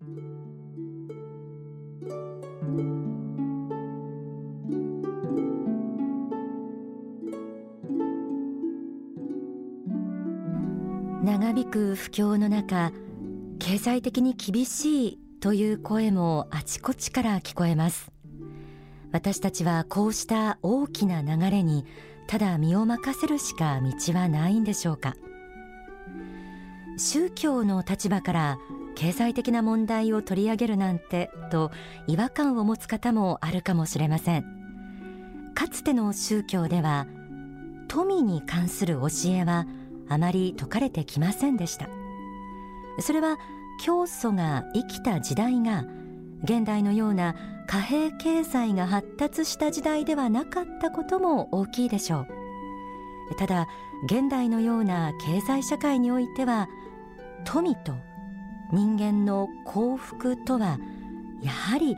長引く不況の中経済的に厳しいという声もあちこちから聞こえます。私たちはこうした大きな流れにただ身を任せるしか道はないんでしょうか。宗教の立場から経済的な問題を取り上げるなんてと違和感を持つ方もあるかもしれません。かつての宗教では富に関する教えはあまり説かれてきませんでした。それは教祖が生きた時代が現代のような貨幣経済が発達した時代ではなかったことも大きいでしょう。ただ現代のような経済社会においては富と人間の幸福とはやはり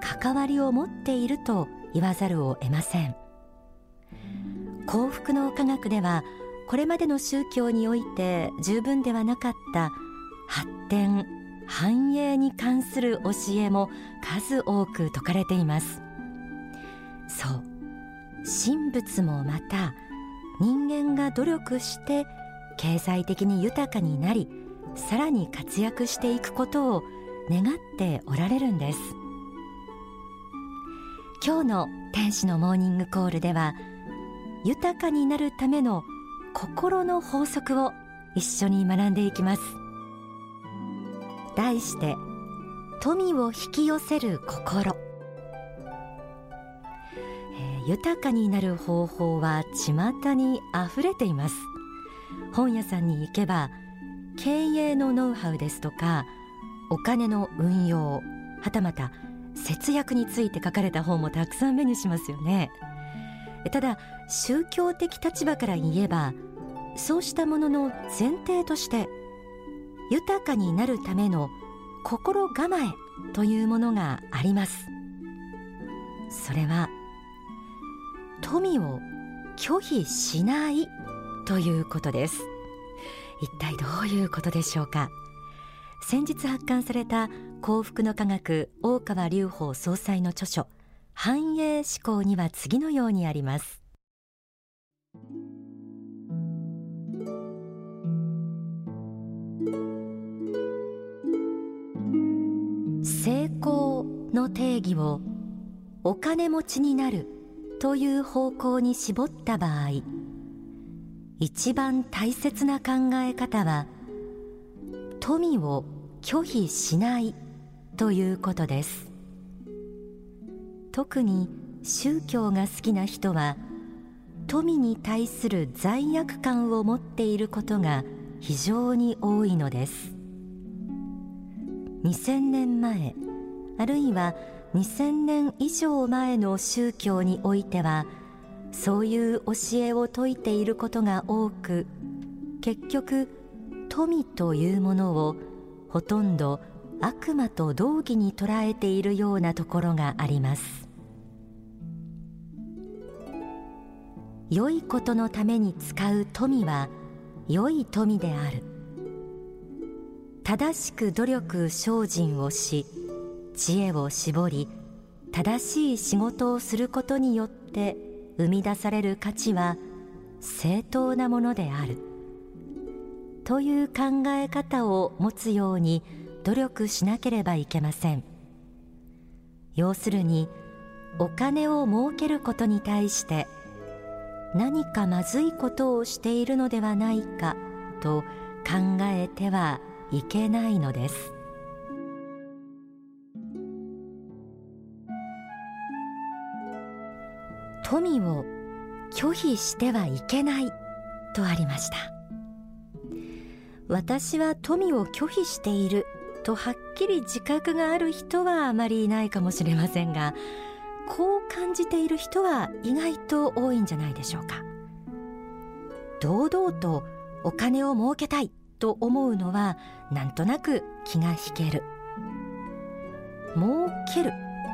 関わりを持っていると言わざるを得ません。幸福の科学ではこれまでの宗教において十分ではなかった発展繁栄に関する教えも数多く説かれています。そう。神仏もまた人間が努力して経済的に豊かになりさらに活躍していくことを願っておられるんです。今日の天使のモーニングコールでは豊かになるための心の法則を一緒に学んでいきます。題して富を引き寄せる心、えー、豊かになる方法は巷にあふれています。本屋さんに行けば経営のノウハウですとかお金の運用はたまた節約について書かれた本もたくさん目にしますよね。ただ宗教的立場から言えばそうしたものの前提として豊かになるための心構えというものがあります。それは富を拒否しないということです。一体どういうことでしょうか？先日発刊された幸福の科学大川隆法総裁の著書繁栄思考には次のようにあります。成功の定義をお金持ちになるという方向に絞った場合一番大切な考え方は富を拒否しないということです。特に宗教が好きな人は富に対する罪悪感を持っていることが非常に多いのです。2000年前あるいは2000年以上前の宗教においてはそういう教えを説いていることが多く結局富というものをほとんど悪魔と同義に捉えているようなところがあります。良いことのために使う富は良い富である。正しく努力精進をし知恵を絞り正しい仕事をすることによって生み出される価値は正当なものである。という考え方を持つように努力しなければいけません。要するにお金を儲けることに対して何かまずいことをしているのではないかと考えてはいけないのです。富を拒否してはいけないとありました。私は富を拒否しているとはっきり自覚がある人はあまりいないかもしれませんがこう感じている人は意外と多いんじゃないでしょうか。堂々とお金を儲けたいと思うのはなんとなく気が引ける。儲ける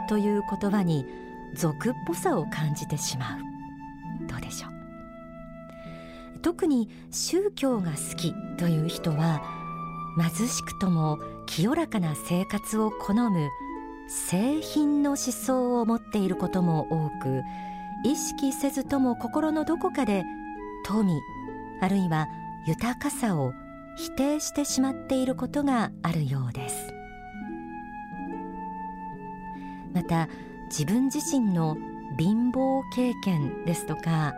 という言葉に俗っぽさを感じてしまう。どうでしょう？特に宗教が好きという人は貧しくとも清らかな生活を好む製品の思想を持っていることも多く意識せずとも心のどこかで富あるいは豊かさを否定してしまっていることがあるようです。また自分自身の貧乏経験ですとか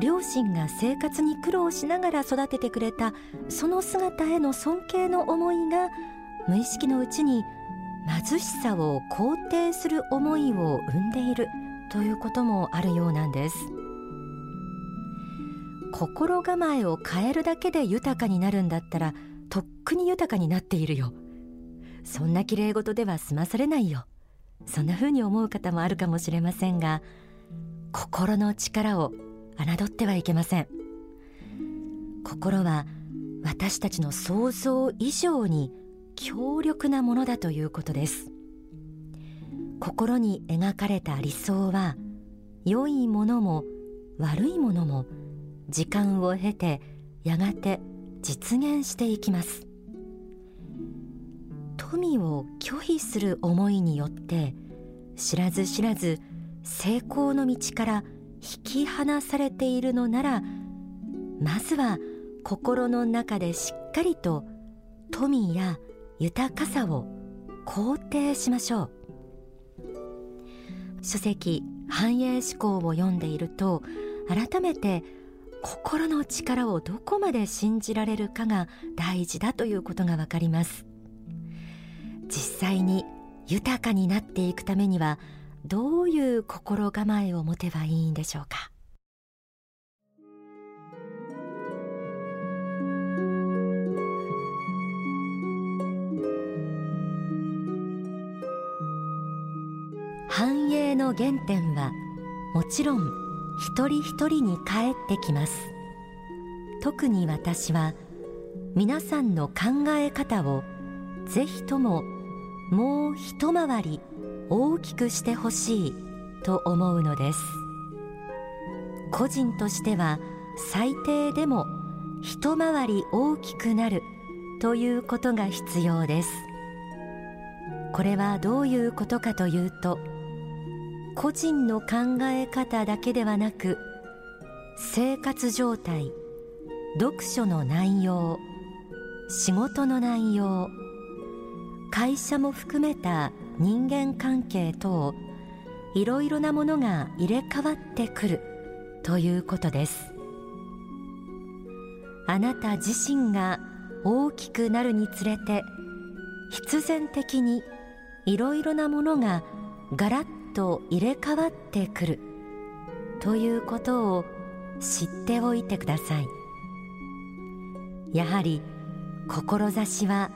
両親が生活に苦労しながら育ててくれたその姿への尊敬の思いが無意識のうちに貧しさを肯定する思いを生んでいるということもあるようなんです。心構えを変えるだけで豊かになるんだったらとっくに豊かになっているよ。そんな綺麗事では済まされないよ。そんな風に思う方もあるかもしれませんが心の力を侮ってはいけません。心は私たちの想像以上に強力なものだということです。心に描かれた理想は良いものも悪いものも時間を経てやがて実現していきます。富を拒否する思いによって知らず知らず成功の道から引き離されているのならまずは心の中でしっかりと富や豊かさを肯定しましょう。書籍繁栄思考を読んでいると改めて心の力をどこまで信じられるかが大事だということがわかります。実際に豊かになっていくためにはどういう心構えを持てばいいんでしょうか？繁栄の原点はもちろん一人一人に返ってきます。特に私は皆さんの考え方をぜひとももう一回り大きくしてほしいと思うのです。個人としては最低でも一回り大きくなるということが必要です。これはどういうことかというと個人の考え方だけではなく生活状態読書の内容仕事の内容会社も含めた人間関係等いろいろなものが入れ替わってくるということです。あなた自身が大きくなるにつれて必然的にいろいろなものがガラッと入れ替わってくるということを知っておいてください。やはり志は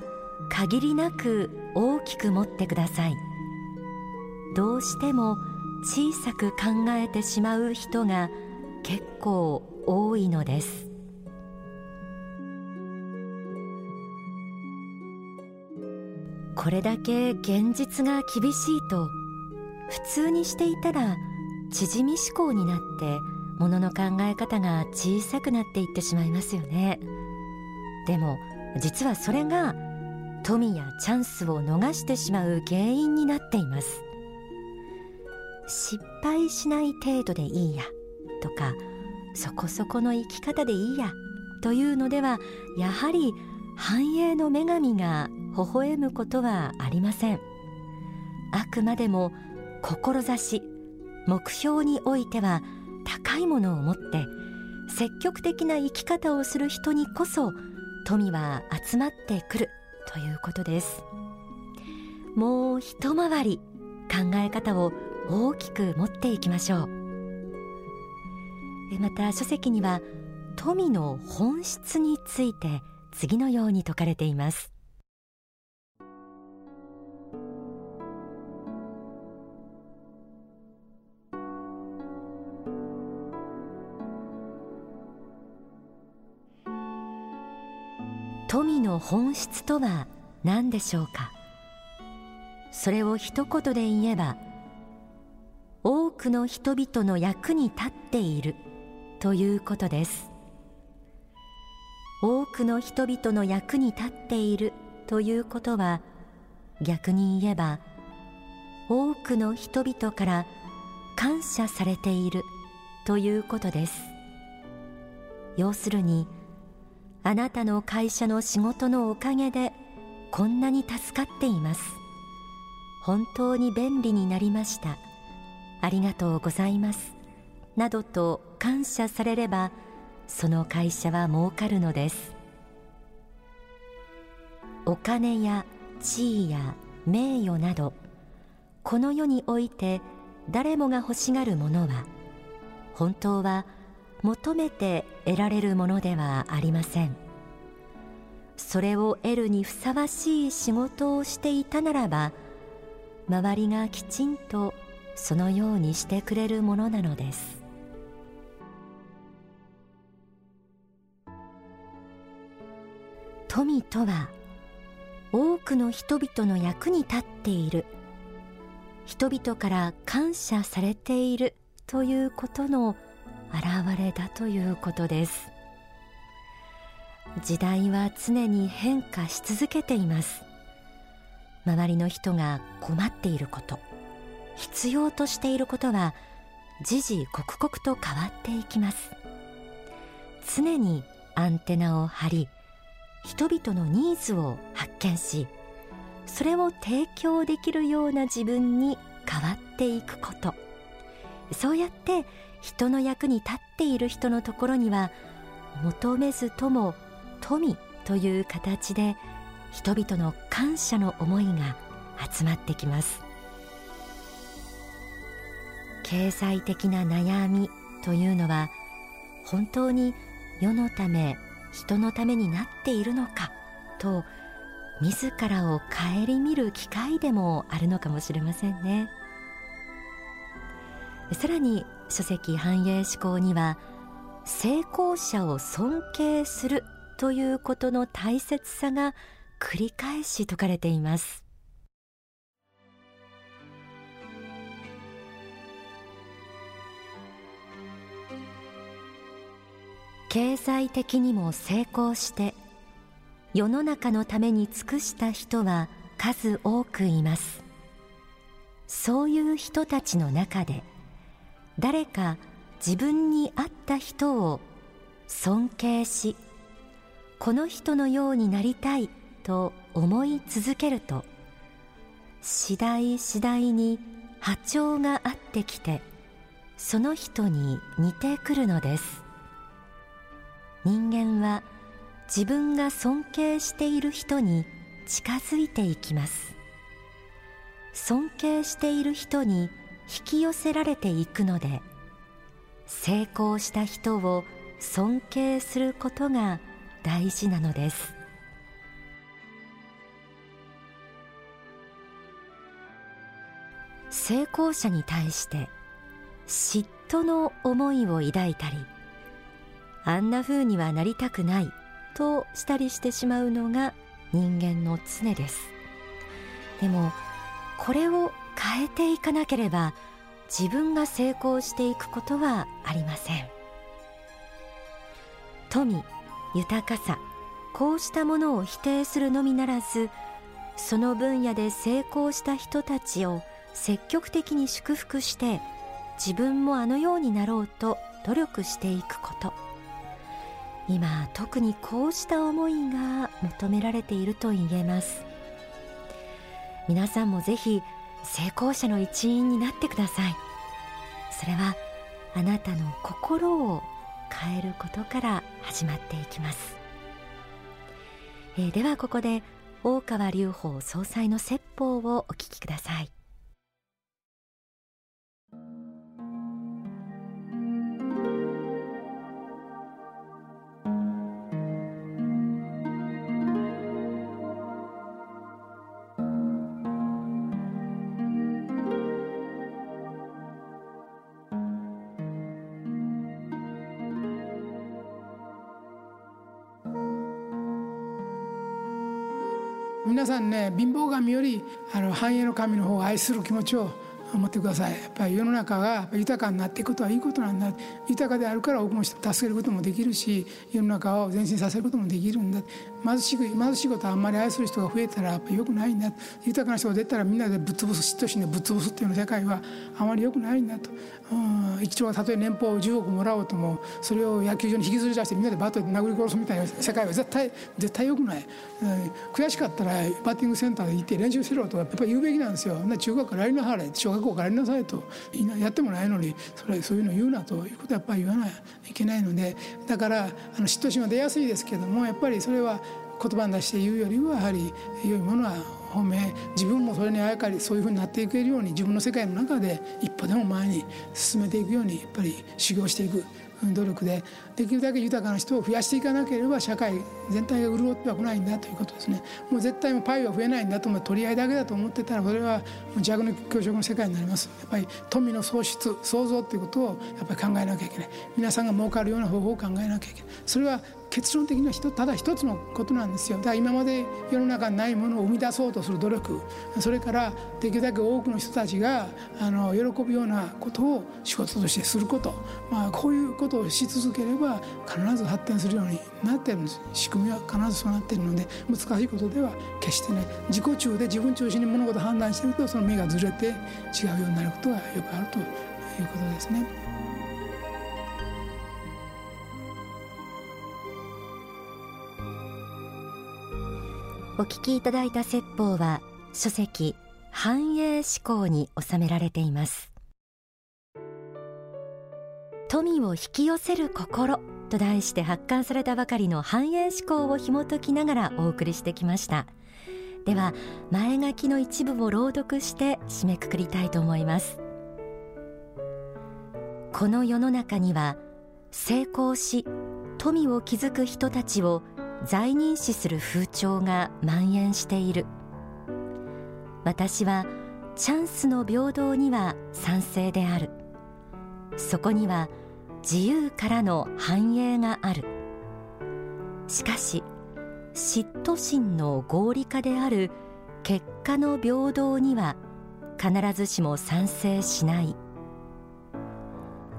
限りなく大きく持ってください。どうしても小さく考えてしまう人が結構多いのです。これだけ現実が厳しいと普通にしていたら縮み思考になってものの考え方が小さくなっていってしまいますよね。でも実はそれが富やチャンスを逃してしまう原因になっています。失敗しない程度でいいやとかそこそこの生き方でいいやというのではやはり繁栄の女神が微笑むことはありません。あくまでも志目標においては高いものを持って積極的な生き方をする人にこそ富は集まってくる。ということです。もう一回り考え方を大きく持っていきましょう。また書籍には富の本質について次のように説かれています。富の本質とは何でしょうか？それを一言で言えば多くの人々の役に立っているということです。多くの人々の役に立っているということは逆に言えば多くの人々から感謝されているということです。要するにあなたの会社の仕事のおかげでこんなに助かっています。本当に便利になりました。ありがとうございます。などと感謝されればその会社は儲かるのです。お金や地位や名誉などこの世において誰もが欲しがるものは本当は求めて得られるものではありません。それを得るにふさわしい仕事をしていたならば周りがきちんとそのようにしてくれるものなのです。富とは多くの人々の役に立っている。人々から感謝されているということの表れだということです。時代は常に変化し続けています。周りの人が困っていること必要としていることは時々刻々と変わっていきます。常にアンテナを張り人々のニーズを発見しそれを提供できるような自分に変わっていくこと。そうやって人の役に立っている人のところには求めずとも富という形で人々の感謝の思いが集まってきます。経済的な悩みというのは本当に世のため人のためになっているのかと自らを顧みる機会でもあるのかもしれませんね。さらに書籍繁栄志向には成功者を尊敬するということの大切さが繰り返し説かれています。経済的にも成功して世の中のために尽くした人は数多くいます。そういう人たちの中で誰か自分に合った人を尊敬しこの人のようになりたいと思い続けると次第次第に波長が合ってきてその人に似てくるのです。人間は自分が尊敬している人に近づいていきます。尊敬している人に引き寄せられていくので成功した人を尊敬することが大事なのです。成功者に対して嫉妬の思いを抱いたりあんな風にはなりたくないとしたりしてしまうのが人間の常です。でもこれを変えていかなければ自分が成功していくことはありません。富豊かさこうしたものを否定するのみならずその分野で成功した人たちを積極的に祝福して自分もあのようになろうと努力していくこと。今特にこうした思いが求められていると言えます。皆さんもぜひ成功者の一員になってください。それはあなたの心を変えることから始まっていきます、えー、ではここで大川隆法総裁の説法をお聞きください。皆さんね貧乏神よりあの繁栄の神の方を愛する気持ちを持ってください。やっぱり世の中が豊かになっていくことはいいことなんだ。豊かであるから多くの人を助けることもできるし世の中を前進させることもできるんだ。貧しく貧しいことあんまり愛する人が増えたらやっぱり良くないんだ豊かな人が出たらみんなでぶっ潰す嫉妬心でぶっ潰すっていうような世界はあまり良くないんだと、うん、一丁がたとえ年俸10億もらおうともそれを野球場に引きずり出してみんなでバットで殴り殺すみたいな世界は絶対絶対良くない、うん、悔しかったらバッティングセンターで行って練習しろとやっぱ言うべきなんですよ。中学からやりなさい小学校からやりなさいと。やってもないのにそれそういうの言うなということはやっぱり言わないといけないので。だからあの嫉妬心は出やすいですけどもやっぱりそれは言葉に出して言うよりはやはり良いものは褒め自分もそれにあやかりそういうふうになっていけるように自分の世界の中で一歩でも前に進めていくようにやっぱり修行していく努力でできるだけ豊かな人を増やしていかなければ社会全体が潤ってはこないんだということですね。もう絶対もパイは増えないんだと思って取り合いだけだと思ってたらそれは邪悪の教職の世界になります。やっぱり富の創出創造ということをやっぱり考えなきゃいけない。皆さんが儲かるような方法を考えなきゃいけない。それは結論的にはただ一つのことなんですよ。だから今まで世の中にないものを生み出そうとする努力。それからできるだけ多くの人たちがあの喜ぶようなことを仕事としてすること、まあ、こういうことをし続ければ必ず発展するようになってるんです。仕組みは必ずそうなっているので難しいことでは決してね自己中で自分中心に物事を判断してるとその目がずれて違うようになることがよくあるということですね。お聞きいただいた説法は書籍繁栄思考に収められています。富を引き寄せる心と題して発刊されたばかりの繁栄思考を紐解きながらお送りしてきました。では前書きの一部を朗読して締めくくりたいと思います。この世の中には成功し富を築く人たちを在任視する風潮が蔓延している。私はチャンスの平等には賛成である。そこには自由からの繁栄がある。しかし嫉妬心の合理化である。結果の平等には必ずしも賛成しない。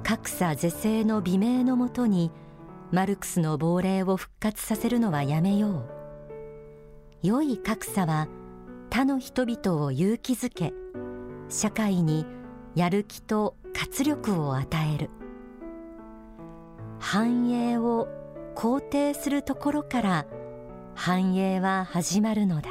格差是正の美名のもとにマルクスの亡霊を復活させるのはやめよう。良い格差は他の人々を勇気づけ社会にやる気と活力を与える。繁栄を肯定するところから繁栄は始まるのだ。